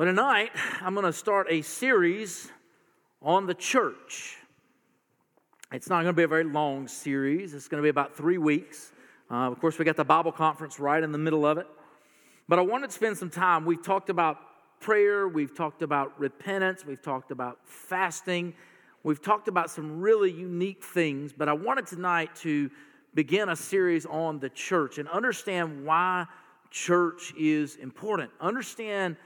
Well, tonight I'm going to start a series on the church. It's not going to be a very long series, it's going to be about three weeks. Uh, of course, we got the Bible conference right in the middle of it. But I wanted to spend some time. We've talked about prayer, we've talked about repentance, we've talked about fasting, we've talked about some really unique things. But I wanted tonight to begin a series on the church and understand why church is important. Understand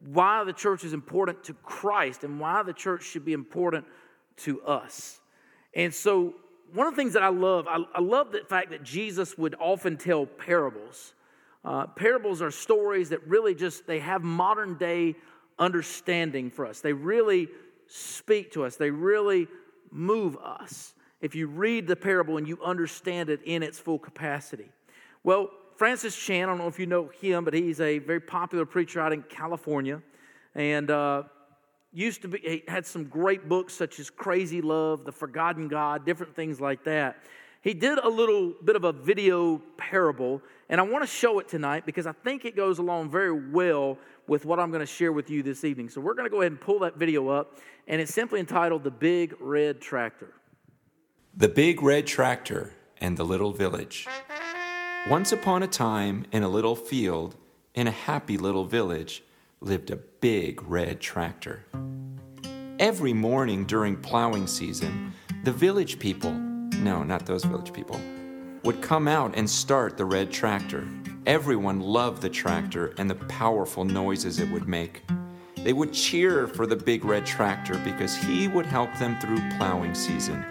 why the church is important to Christ and why the church should be important to us. And so, one of the things that I love, I, I love the fact that Jesus would often tell parables. Uh, parables are stories that really just they have modern day understanding for us. They really speak to us. They really move us. If you read the parable and you understand it in its full capacity. Well, Francis Chan, I don't know if you know him, but he's a very popular preacher out in California. And uh, used to be, he had some great books such as Crazy Love, The Forgotten God, different things like that. He did a little bit of a video parable, and I want to show it tonight because I think it goes along very well with what I'm going to share with you this evening. So we're going to go ahead and pull that video up, and it's simply entitled The Big Red Tractor. The Big Red Tractor and the Little Village. Once upon a time, in a little field, in a happy little village, lived a big red tractor. Every morning during plowing season, the village people, no, not those village people, would come out and start the red tractor. Everyone loved the tractor and the powerful noises it would make. They would cheer for the big red tractor because he would help them through plowing season.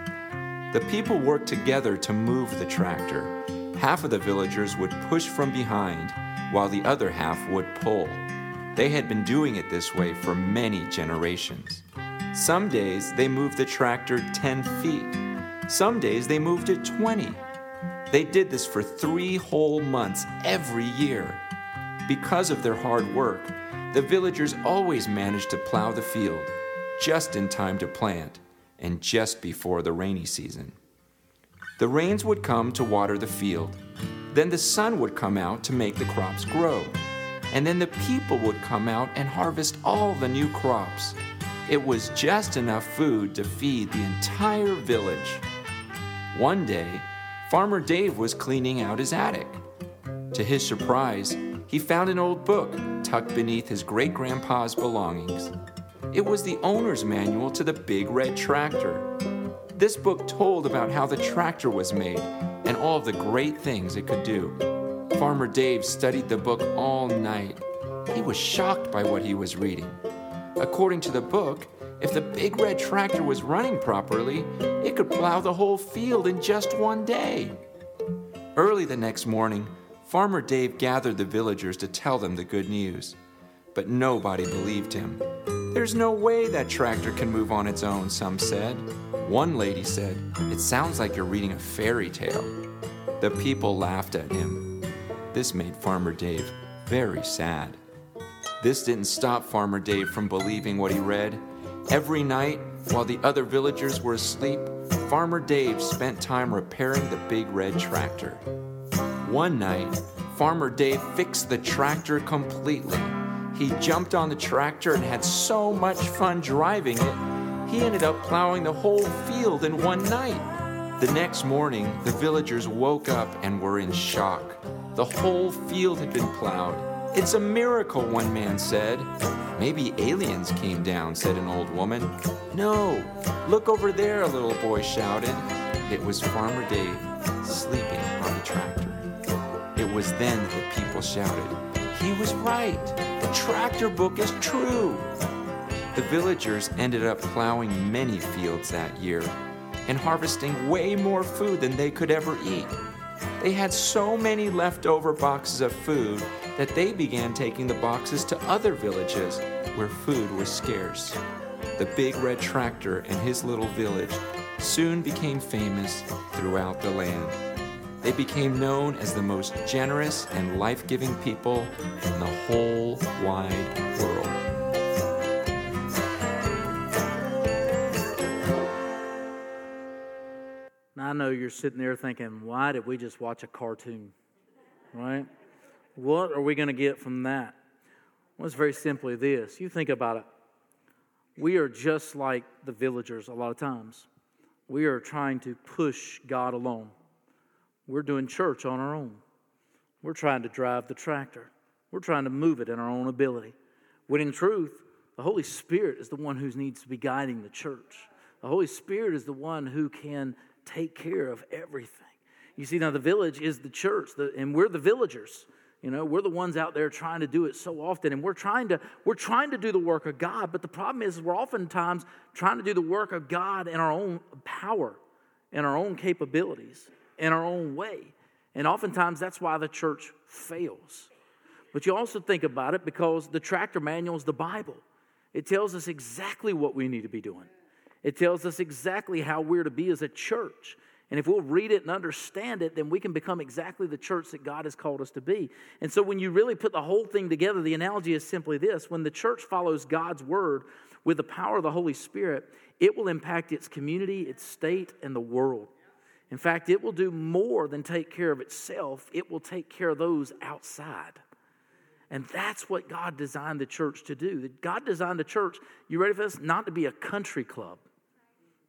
The people worked together to move the tractor Half of the villagers would push from behind, while the other half would pull. They had been doing it this way for many generations. Some days they moved the tractor 10 feet, some days they moved it 20. They did this for three whole months every year. Because of their hard work, the villagers always managed to plow the field just in time to plant and just before the rainy season. The rains would come to water the field. Then the sun would come out to make the crops grow. And then the people would come out and harvest all the new crops. It was just enough food to feed the entire village. One day, Farmer Dave was cleaning out his attic. To his surprise, he found an old book tucked beneath his great grandpa's belongings. It was the owner's manual to the big red tractor. This book told about how the tractor was made and all of the great things it could do. Farmer Dave studied the book all night. He was shocked by what he was reading. According to the book, if the big red tractor was running properly, it could plow the whole field in just one day. Early the next morning, Farmer Dave gathered the villagers to tell them the good news. But nobody believed him. There's no way that tractor can move on its own, some said. One lady said, It sounds like you're reading a fairy tale. The people laughed at him. This made Farmer Dave very sad. This didn't stop Farmer Dave from believing what he read. Every night, while the other villagers were asleep, Farmer Dave spent time repairing the big red tractor. One night, Farmer Dave fixed the tractor completely. He jumped on the tractor and had so much fun driving it he ended up plowing the whole field in one night. The next morning, the villagers woke up and were in shock. The whole field had been plowed. It's a miracle, one man said. Maybe aliens came down, said an old woman. No, look over there, a little boy shouted. It was Farmer Dave sleeping on the tractor. It was then that people shouted, He was right. The tractor book is true. The villagers ended up plowing many fields that year and harvesting way more food than they could ever eat. They had so many leftover boxes of food that they began taking the boxes to other villages where food was scarce. The big red tractor and his little village soon became famous throughout the land. They became known as the most generous and life giving people in the whole wide world. I know you're sitting there thinking, why did we just watch a cartoon? Right? What are we going to get from that? Well, it's very simply this. You think about it. We are just like the villagers a lot of times. We are trying to push God along. We're doing church on our own. We're trying to drive the tractor. We're trying to move it in our own ability. When in truth, the Holy Spirit is the one who needs to be guiding the church. The Holy Spirit is the one who can take care of everything. You see, now the village is the church, and we're the villagers. You know, we're the ones out there trying to do it so often, and we're trying to we're trying to do the work of God. But the problem is, we're oftentimes trying to do the work of God in our own power, in our own capabilities, in our own way, and oftentimes that's why the church fails. But you also think about it because the tractor manual is the Bible. It tells us exactly what we need to be doing. It tells us exactly how we're to be as a church. And if we'll read it and understand it, then we can become exactly the church that God has called us to be. And so when you really put the whole thing together, the analogy is simply this when the church follows God's word with the power of the Holy Spirit, it will impact its community, its state, and the world. In fact, it will do more than take care of itself, it will take care of those outside. And that's what God designed the church to do. God designed the church, you ready for this? Not to be a country club.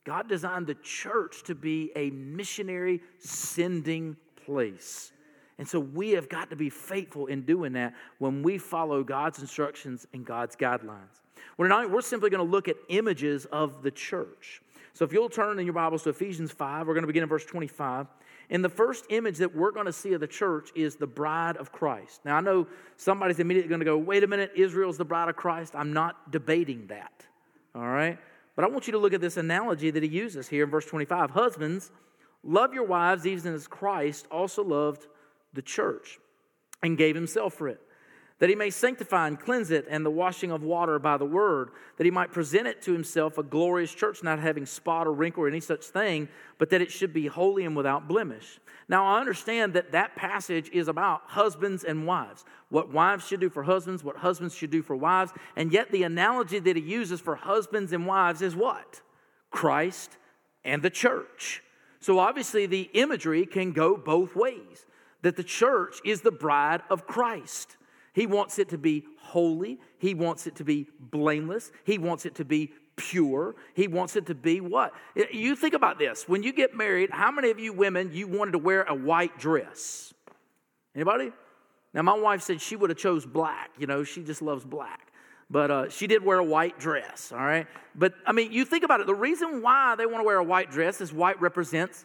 God designed the church to be a missionary sending place. And so we have got to be faithful in doing that when we follow God's instructions and God's guidelines. We're, not, we're simply going to look at images of the church. So if you'll turn in your Bibles to Ephesians 5, we're going to begin in verse 25. And the first image that we're going to see of the church is the bride of Christ. Now, I know somebody's immediately going to go, wait a minute, Israel's the bride of Christ. I'm not debating that. All right? But I want you to look at this analogy that he uses here in verse 25. Husbands, love your wives even as Christ also loved the church and gave himself for it that he may sanctify and cleanse it and the washing of water by the word, that he might present it to himself a glorious church, not having spot or wrinkle or any such thing, but that it should be holy and without blemish. Now, I understand that that passage is about husbands and wives, what wives should do for husbands, what husbands should do for wives, and yet the analogy that he uses for husbands and wives is what? Christ and the church. So obviously, the imagery can go both ways that the church is the bride of Christ. He wants it to be holy. He wants it to be blameless. He wants it to be pure. He wants it to be what? You think about this. When you get married, how many of you women you wanted to wear a white dress? Anybody? Now my wife said she would have chose black. You know, she just loves black. But uh, she did wear a white dress, all right? But I mean, you think about it. The reason why they want to wear a white dress is white represents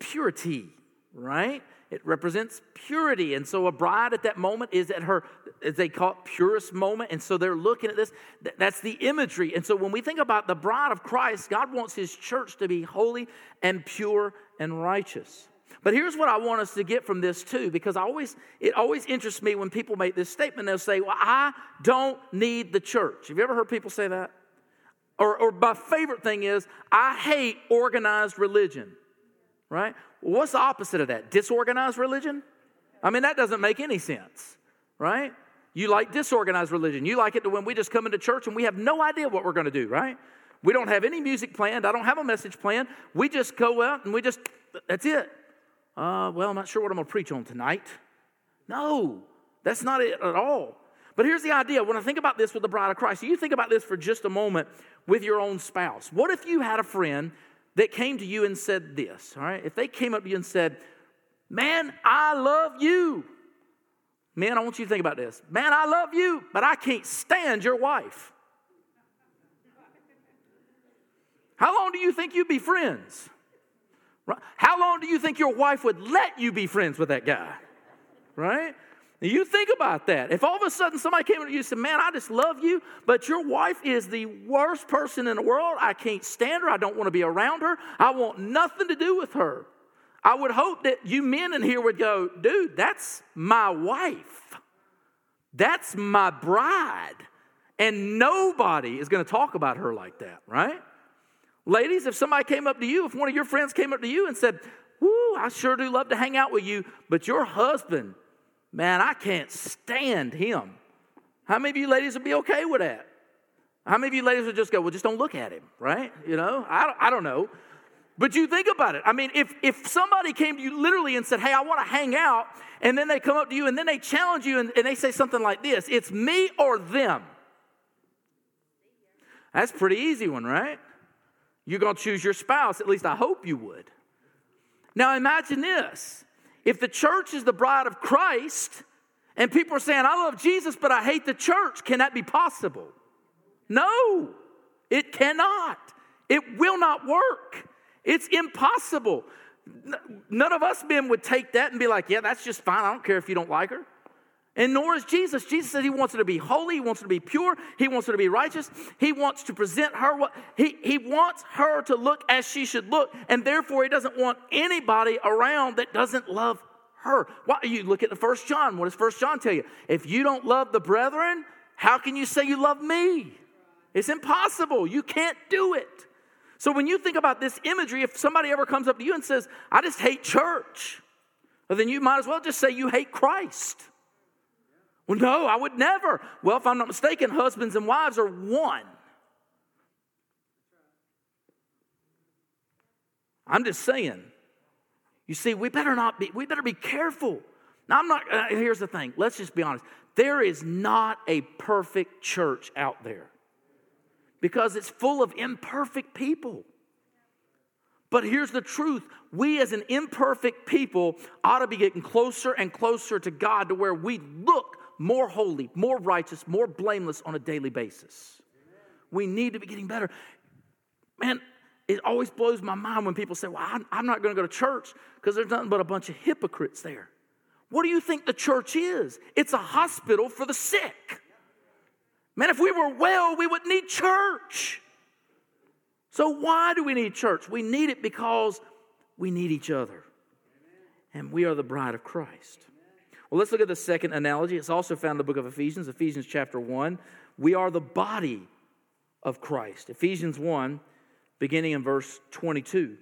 purity, right? It represents purity. And so a bride at that moment is at her, as they call it, purest moment. And so they're looking at this. That's the imagery. And so when we think about the bride of Christ, God wants his church to be holy and pure and righteous. But here's what I want us to get from this too, because I always it always interests me when people make this statement. They'll say, "Well, I don't need the church." Have you ever heard people say that? Or, or my favorite thing is, "I hate organized religion." Right? What's the opposite of that? Disorganized religion? I mean, that doesn't make any sense, right? You like disorganized religion. You like it to when we just come into church and we have no idea what we're going to do, right? We don't have any music planned. I don't have a message planned. We just go out and we just, that's it. Uh, well, I'm not sure what I'm going to preach on tonight. No, that's not it at all. But here's the idea. When I think about this with the bride of Christ, you think about this for just a moment with your own spouse. What if you had a friend that came to you and said this, all right? If they came up to you and said, Man, I love you. Man, I want you to think about this. Man, I love you, but I can't stand your wife. How long do you think you'd be friends? How long do you think your wife would let you be friends with that guy? Right? You think about that. If all of a sudden somebody came to you and said, Man, I just love you, but your wife is the worst person in the world. I can't stand her. I don't want to be around her. I want nothing to do with her. I would hope that you men in here would go, Dude, that's my wife. That's my bride. And nobody is going to talk about her like that, right? Ladies, if somebody came up to you, if one of your friends came up to you and said, Woo, I sure do love to hang out with you, but your husband Man, I can't stand him. How many of you ladies would be okay with that? How many of you ladies would just go, well, just don't look at him, right? You know, I don't, I don't know. But you think about it. I mean, if, if somebody came to you literally and said, Hey, I want to hang out, and then they come up to you and then they challenge you and, and they say something like this it's me or them. That's pretty easy one, right? You're going to choose your spouse. At least I hope you would. Now imagine this if the church is the bride of Christ and people are saying, I love Jesus, but I hate the church, can that be possible? No, it cannot. It will not work. It's impossible. None of us men would take that and be like, yeah, that's just fine. I don't care if you don't like her. And nor is Jesus. Jesus says he wants her to be holy, he wants her to be pure, he wants her to be righteous, he wants to present her what he, he wants her to look as she should look, and therefore he doesn't want anybody around that doesn't love her. Why you look at the first John? What does First John tell you? If you don't love the brethren, how can you say you love me? It's impossible. You can't do it. So when you think about this imagery, if somebody ever comes up to you and says, I just hate church, well, then you might as well just say you hate Christ. Well, no, I would never. Well, if I'm not mistaken, husbands and wives are one. I'm just saying. You see, we better not be, we better be careful. Now, I'm not, uh, here's the thing. Let's just be honest. There is not a perfect church out there because it's full of imperfect people. But here's the truth we, as an imperfect people, ought to be getting closer and closer to God to where we look more holy, more righteous, more blameless on a daily basis. We need to be getting better. Man, it always blows my mind when people say, Well, I'm not going to go to church because there's nothing but a bunch of hypocrites there. What do you think the church is? It's a hospital for the sick. Man, if we were well, we wouldn't need church. So, why do we need church? We need it because we need each other. And we are the bride of Christ. Well, let's look at the second analogy. It's also found in the book of Ephesians, Ephesians chapter 1. We are the body of Christ. Ephesians 1, beginning in verse 22.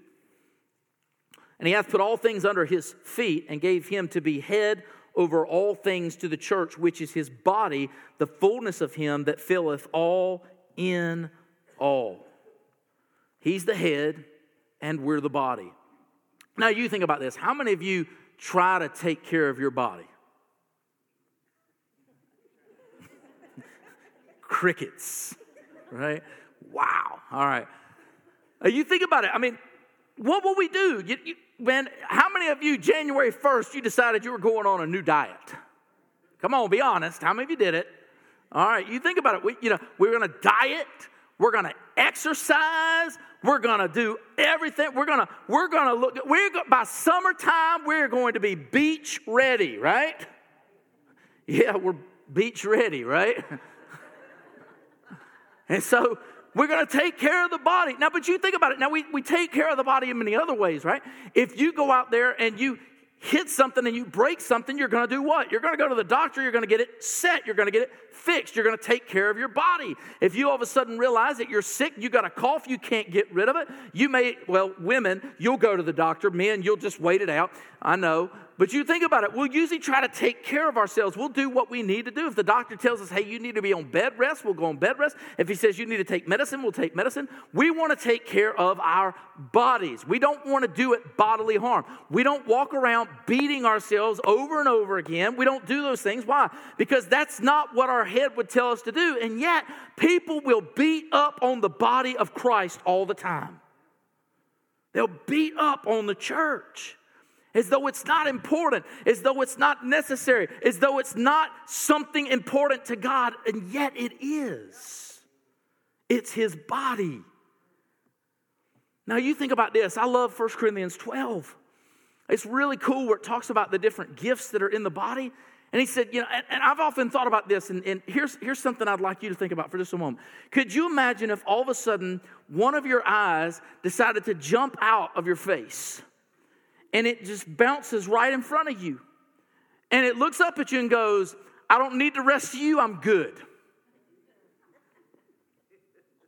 And he hath put all things under his feet and gave him to be head over all things to the church, which is his body, the fullness of him that filleth all in all. He's the head, and we're the body. Now, you think about this. How many of you try to take care of your body? Crickets, right? Wow. All right. Uh, you think about it. I mean, what will we do? You, you, man, how many of you, January 1st, you decided you were going on a new diet? Come on, be honest. How many of you did it? All right, you think about it. We, you know, we're going to diet. We're going to exercise. We're going to do everything. We're going to we're going to look. We're go, by summertime. We're going to be beach ready, right? Yeah, we're beach ready, right? And so we're going to take care of the body. Now, but you think about it. Now, we, we take care of the body in many other ways, right? If you go out there and you hit something and you break something, you're going to do what? You're going to go to the doctor, you're going to get it set, you're going to get it fixed, you're going to take care of your body. If you all of a sudden realize that you're sick, you got a cough, you can't get rid of it, you may, well, women, you'll go to the doctor, men, you'll just wait it out. I know, but you think about it, we'll usually try to take care of ourselves. We'll do what we need to do. If the doctor tells us, hey, you need to be on bed rest, we'll go on bed rest. If he says you need to take medicine, we'll take medicine. We want to take care of our bodies. We don't want to do it bodily harm. We don't walk around beating ourselves over and over again. We don't do those things. Why? Because that's not what our head would tell us to do. And yet, people will beat up on the body of Christ all the time. They'll beat up on the church as though it's not important, as though it's not necessary, as though it's not something important to God, and yet it is. It's His body. Now, you think about this. I love 1 Corinthians 12. It's really cool where it talks about the different gifts that are in the body. And he said, you know, and, and I've often thought about this, and, and here's, here's something I'd like you to think about for just a moment. Could you imagine if all of a sudden one of your eyes decided to jump out of your face? And it just bounces right in front of you. And it looks up at you and goes, I don't need the rest of you, I'm good.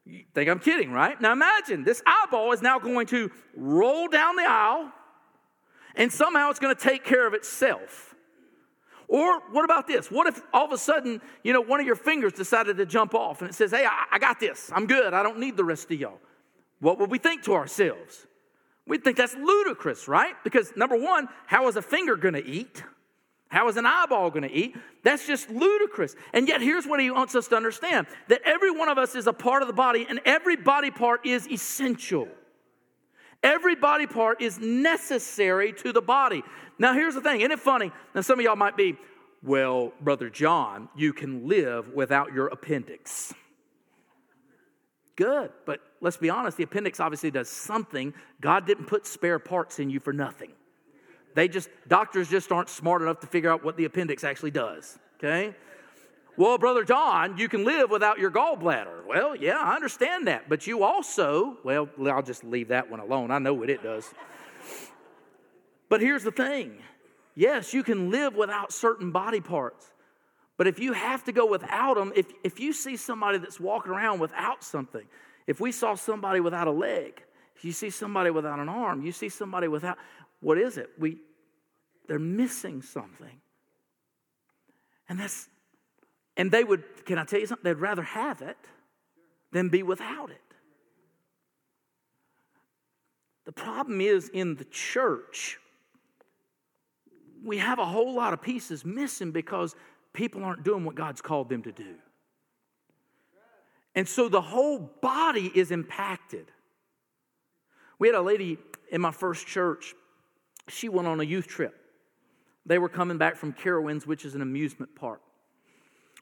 You think I'm kidding, right? Now imagine this eyeball is now going to roll down the aisle and somehow it's going to take care of itself. Or what about this? What if all of a sudden, you know, one of your fingers decided to jump off and it says, Hey, I, I got this. I'm good. I don't need the rest of y'all. What would we think to ourselves? We think that's ludicrous, right? Because number one, how is a finger going to eat? How is an eyeball going to eat? That's just ludicrous. And yet, here's what he wants us to understand that every one of us is a part of the body, and every body part is essential. Every body part is necessary to the body. Now, here's the thing, isn't it funny? Now, some of y'all might be, well, Brother John, you can live without your appendix. Good, but let's be honest, the appendix obviously does something. God didn't put spare parts in you for nothing. They just, doctors just aren't smart enough to figure out what the appendix actually does, okay? Well, Brother John, you can live without your gallbladder. Well, yeah, I understand that. But you also, well, I'll just leave that one alone. I know what it does. But here's the thing yes, you can live without certain body parts. But if you have to go without them, if, if you see somebody that's walking around without something, if we saw somebody without a leg, if you see somebody without an arm, you see somebody without, what is it? We, they're missing something. And that's and they would, can I tell you something? They'd rather have it than be without it. The problem is in the church, we have a whole lot of pieces missing because people aren't doing what God's called them to do. And so the whole body is impacted. We had a lady in my first church, she went on a youth trip. They were coming back from Carowinds, which is an amusement park.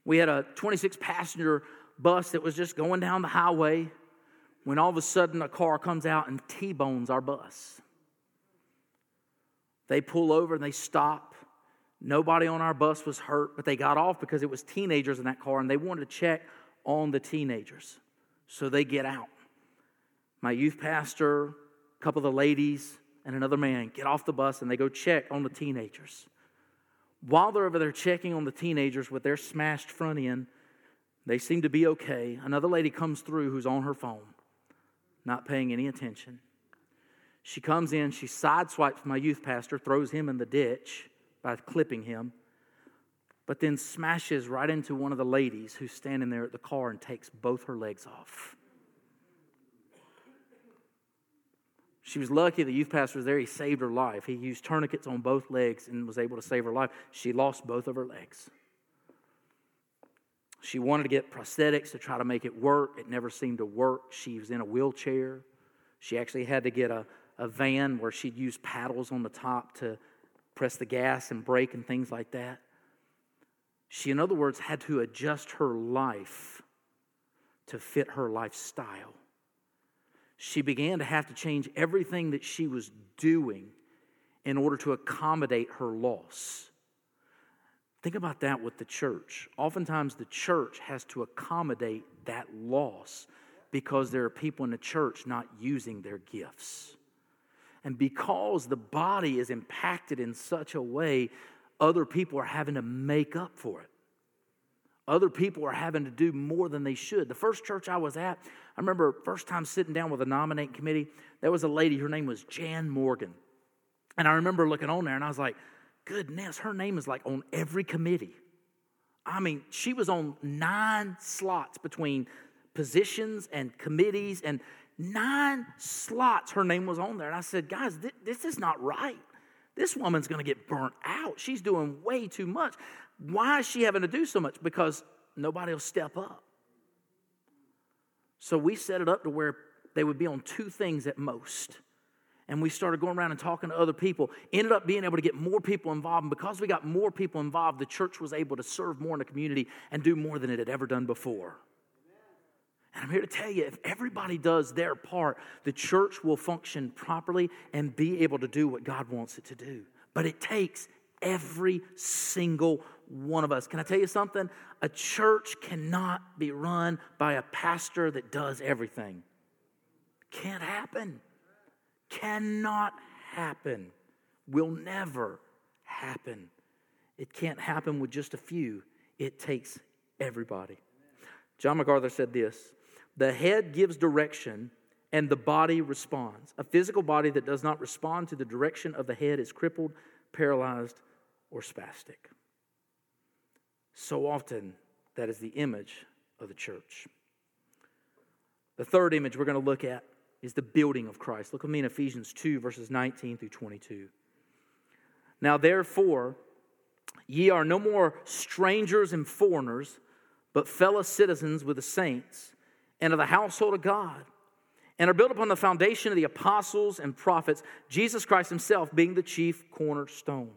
We had a 26 passenger bus that was just going down the highway when all of a sudden a car comes out and T bones our bus. They pull over and they stop. Nobody on our bus was hurt, but they got off because it was teenagers in that car and they wanted to check on the teenagers. So they get out. My youth pastor, a couple of the ladies, and another man get off the bus and they go check on the teenagers. While they're over there checking on the teenagers with their smashed front end, they seem to be okay. Another lady comes through who's on her phone, not paying any attention. She comes in, she sideswipes my youth pastor, throws him in the ditch by clipping him, but then smashes right into one of the ladies who's standing there at the car and takes both her legs off. She was lucky the youth pastor was there. He saved her life. He used tourniquets on both legs and was able to save her life. She lost both of her legs. She wanted to get prosthetics to try to make it work. It never seemed to work. She was in a wheelchair. She actually had to get a, a van where she'd use paddles on the top to press the gas and brake and things like that. She, in other words, had to adjust her life to fit her lifestyle she began to have to change everything that she was doing in order to accommodate her loss. Think about that with the church. Oftentimes, the church has to accommodate that loss because there are people in the church not using their gifts. And because the body is impacted in such a way, other people are having to make up for it. Other people are having to do more than they should. The first church I was at, I remember first time sitting down with a nominating committee, there was a lady, her name was Jan Morgan. And I remember looking on there and I was like, goodness, her name is like on every committee. I mean, she was on nine slots between positions and committees, and nine slots her name was on there. And I said, guys, this, this is not right. This woman's going to get burnt out. She's doing way too much. Why is she having to do so much? Because nobody will step up. So we set it up to where they would be on two things at most. And we started going around and talking to other people. Ended up being able to get more people involved. And because we got more people involved, the church was able to serve more in the community and do more than it had ever done before. And I'm here to tell you if everybody does their part, the church will function properly and be able to do what God wants it to do. But it takes every single one of us. Can I tell you something? A church cannot be run by a pastor that does everything. Can't happen. Cannot happen. Will never happen. It can't happen with just a few. It takes everybody. John MacArthur said this The head gives direction and the body responds. A physical body that does not respond to the direction of the head is crippled, paralyzed, or spastic. So often, that is the image of the church. The third image we're going to look at is the building of Christ. Look with me in Ephesians 2, verses 19 through 22. Now, therefore, ye are no more strangers and foreigners, but fellow citizens with the saints and of the household of God, and are built upon the foundation of the apostles and prophets, Jesus Christ himself being the chief cornerstone,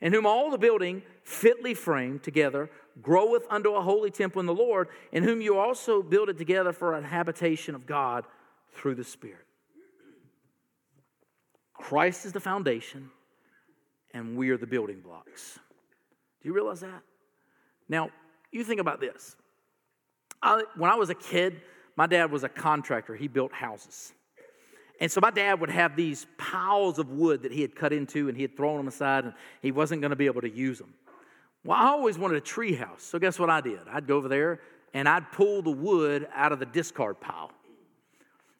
in whom all the building fitly framed together groweth unto a holy temple in the Lord, in whom you also build it together for an habitation of God through the Spirit. Christ is the foundation, and we are the building blocks. Do you realize that? Now, you think about this. I, when I was a kid, my dad was a contractor, he built houses. And so my dad would have these piles of wood that he had cut into and he had thrown them aside and he wasn't going to be able to use them. Well, I always wanted a tree house. So guess what I did? I'd go over there and I'd pull the wood out of the discard pile.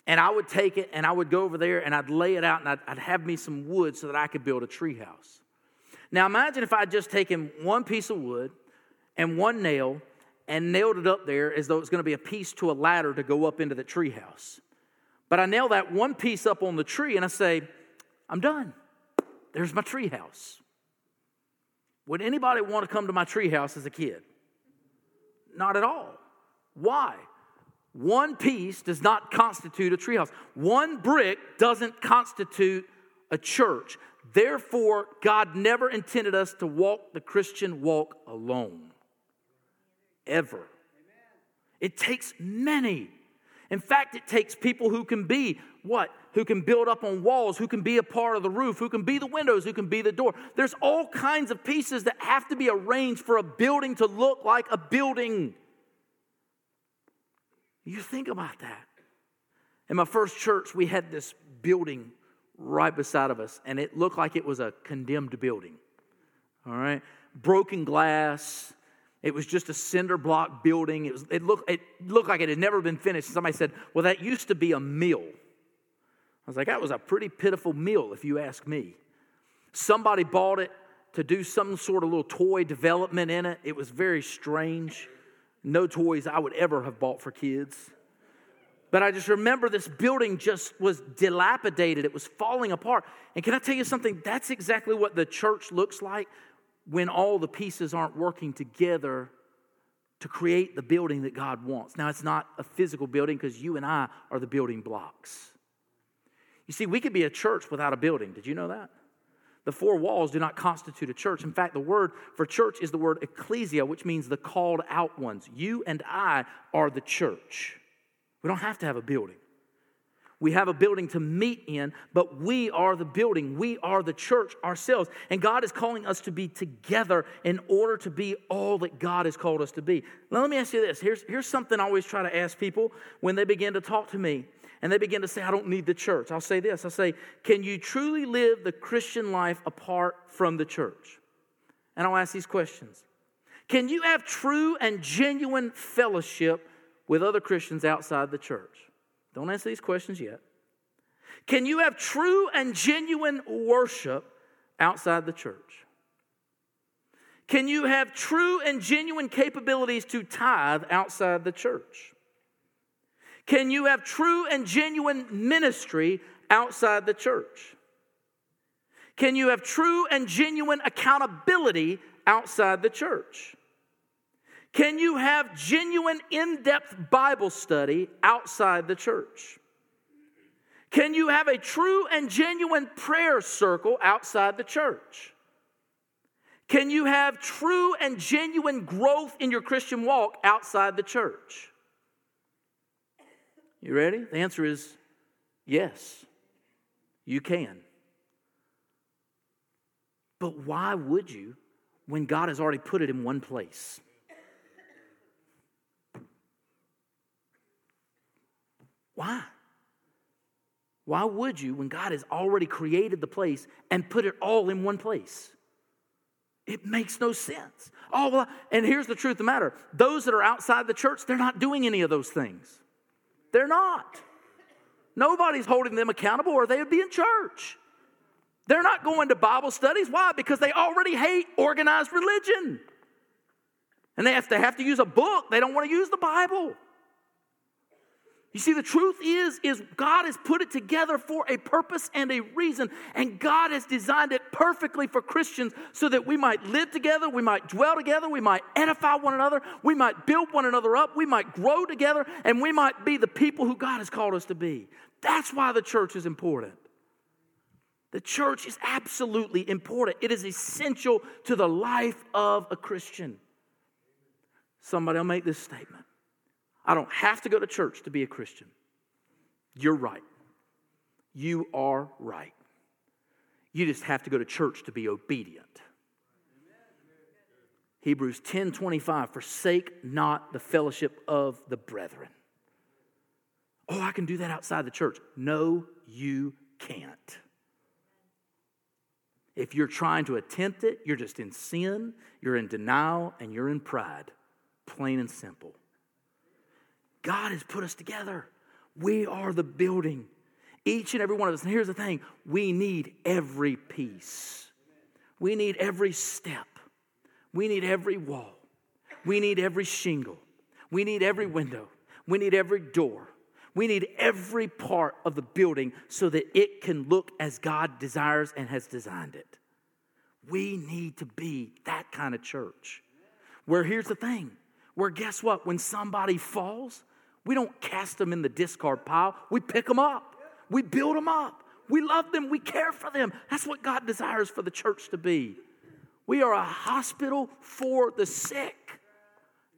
And I would take it and I would go over there and I'd lay it out and I'd, I'd have me some wood so that I could build a tree house. Now imagine if I'd just taken one piece of wood and one nail and nailed it up there as though it's going to be a piece to a ladder to go up into the tree house. But I nail that one piece up on the tree and I say, I'm done. There's my tree house. Would anybody want to come to my tree house as a kid? Not at all. Why? One piece does not constitute a treehouse. One brick doesn't constitute a church. Therefore, God never intended us to walk the Christian walk alone. Ever. It takes many. In fact, it takes people who can be what? Who can build up on walls, who can be a part of the roof, who can be the windows, who can be the door. There's all kinds of pieces that have to be arranged for a building to look like a building. You think about that. In my first church, we had this building right beside of us, and it looked like it was a condemned building. All right? Broken glass. It was just a cinder block building. It, was, it, looked, it looked like it had never been finished. Somebody said, Well, that used to be a mill. I was like, That was a pretty pitiful mill, if you ask me. Somebody bought it to do some sort of little toy development in it. It was very strange no toys I would ever have bought for kids. But I just remember this building just was dilapidated. It was falling apart. And can I tell you something? That's exactly what the church looks like when all the pieces aren't working together to create the building that God wants. Now, it's not a physical building because you and I are the building blocks. You see, we could be a church without a building. Did you know that? The four walls do not constitute a church. In fact, the word for church is the word ecclesia, which means the called out ones. You and I are the church. We don't have to have a building. We have a building to meet in, but we are the building. We are the church ourselves. And God is calling us to be together in order to be all that God has called us to be. Now, let me ask you this. Here's, here's something I always try to ask people when they begin to talk to me and they begin to say, I don't need the church. I'll say this I'll say, Can you truly live the Christian life apart from the church? And I'll ask these questions Can you have true and genuine fellowship with other Christians outside the church? Don't answer these questions yet. Can you have true and genuine worship outside the church? Can you have true and genuine capabilities to tithe outside the church? Can you have true and genuine ministry outside the church? Can you have true and genuine accountability outside the church? Can you have genuine in depth Bible study outside the church? Can you have a true and genuine prayer circle outside the church? Can you have true and genuine growth in your Christian walk outside the church? You ready? The answer is yes, you can. But why would you when God has already put it in one place? Why? Why would you when God has already created the place and put it all in one place? It makes no sense. Oh, well, and here's the truth of the matter those that are outside the church, they're not doing any of those things. They're not. Nobody's holding them accountable or they would be in church. They're not going to Bible studies. Why? Because they already hate organized religion. And they have to have to use a book. They don't want to use the Bible. You see, the truth is, is God has put it together for a purpose and a reason, and God has designed it perfectly for Christians so that we might live together, we might dwell together, we might edify one another, we might build one another up, we might grow together, and we might be the people who God has called us to be. That's why the church is important. The church is absolutely important. It is essential to the life of a Christian. Somebody will make this statement. I don't have to go to church to be a Christian. You're right. You are right. You just have to go to church to be obedient. Hebrews 10 25, forsake not the fellowship of the brethren. Oh, I can do that outside the church. No, you can't. If you're trying to attempt it, you're just in sin, you're in denial, and you're in pride. Plain and simple. God has put us together. We are the building. Each and every one of us. And here's the thing we need every piece, we need every step, we need every wall, we need every shingle, we need every window, we need every door. We need every part of the building so that it can look as God desires and has designed it. We need to be that kind of church. Where here's the thing where guess what? When somebody falls, we don't cast them in the discard pile, we pick them up, we build them up. We love them, we care for them. That's what God desires for the church to be. We are a hospital for the sick,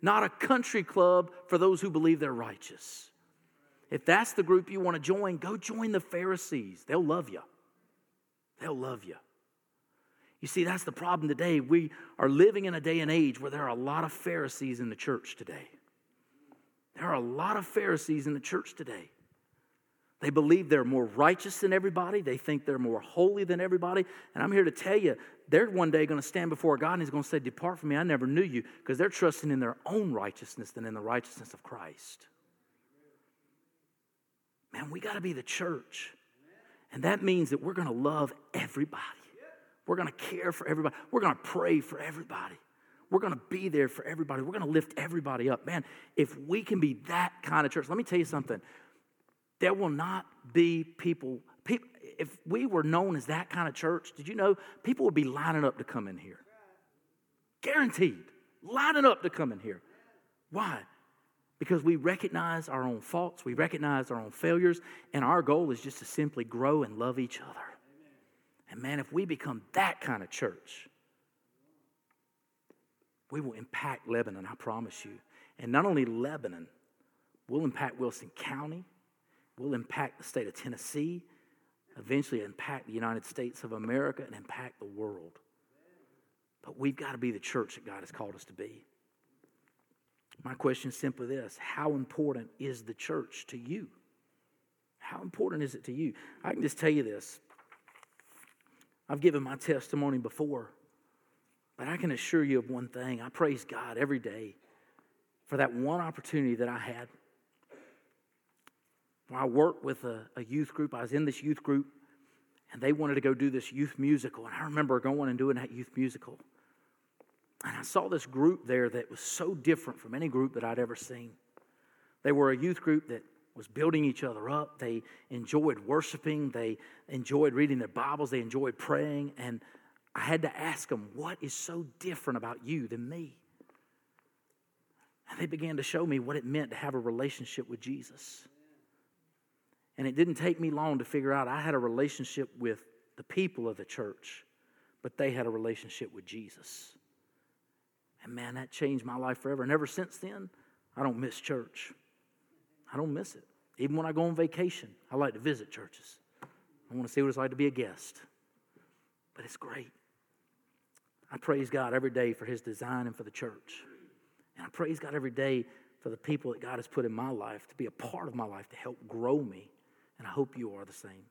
not a country club for those who believe they're righteous. If that's the group you want to join, go join the Pharisees. They'll love you. They'll love you. You see, that's the problem today. We are living in a day and age where there are a lot of Pharisees in the church today. There are a lot of Pharisees in the church today. They believe they're more righteous than everybody. They think they're more holy than everybody. And I'm here to tell you, they're one day going to stand before God and He's going to say, Depart from me, I never knew you, because they're trusting in their own righteousness than in the righteousness of Christ. Man, we got to be the church. And that means that we're going to love everybody. We're going to care for everybody. We're going to pray for everybody. We're going to be there for everybody. We're going to lift everybody up. Man, if we can be that kind of church, let me tell you something. There will not be people, people if we were known as that kind of church, did you know people would be lining up to come in here? Guaranteed. Lining up to come in here. Why? Because we recognize our own faults, we recognize our own failures, and our goal is just to simply grow and love each other. And man, if we become that kind of church, we will impact Lebanon, I promise you. And not only Lebanon, we'll impact Wilson County, we'll impact the state of Tennessee, eventually impact the United States of America, and impact the world. But we've got to be the church that God has called us to be. My question is simply this How important is the church to you? How important is it to you? I can just tell you this. I've given my testimony before. But I can assure you of one thing I praise God every day for that one opportunity that I had. When I worked with a, a, youth group, I was in this youth group, and they wanted to go do this youth musical. And I remember going and doing that youth musical. And I saw this group there that was so different from any group that I'd ever seen. They were a youth group that was building each other up. They enjoyed worshiping. They enjoyed reading their Bibles. They enjoyed praying. And I had to ask them, What is so different about you than me? And they began to show me what it meant to have a relationship with Jesus. And it didn't take me long to figure out I had a relationship with the people of the church, but they had a relationship with Jesus. And man, that changed my life forever. And ever since then, I don't miss church. I don't miss it. Even when I go on vacation, I like to visit churches. I want to see what it's like to be a guest. But it's great. I praise God every day for His design and for the church. And I praise God every day for the people that God has put in my life to be a part of my life to help grow me. And I hope you are the same.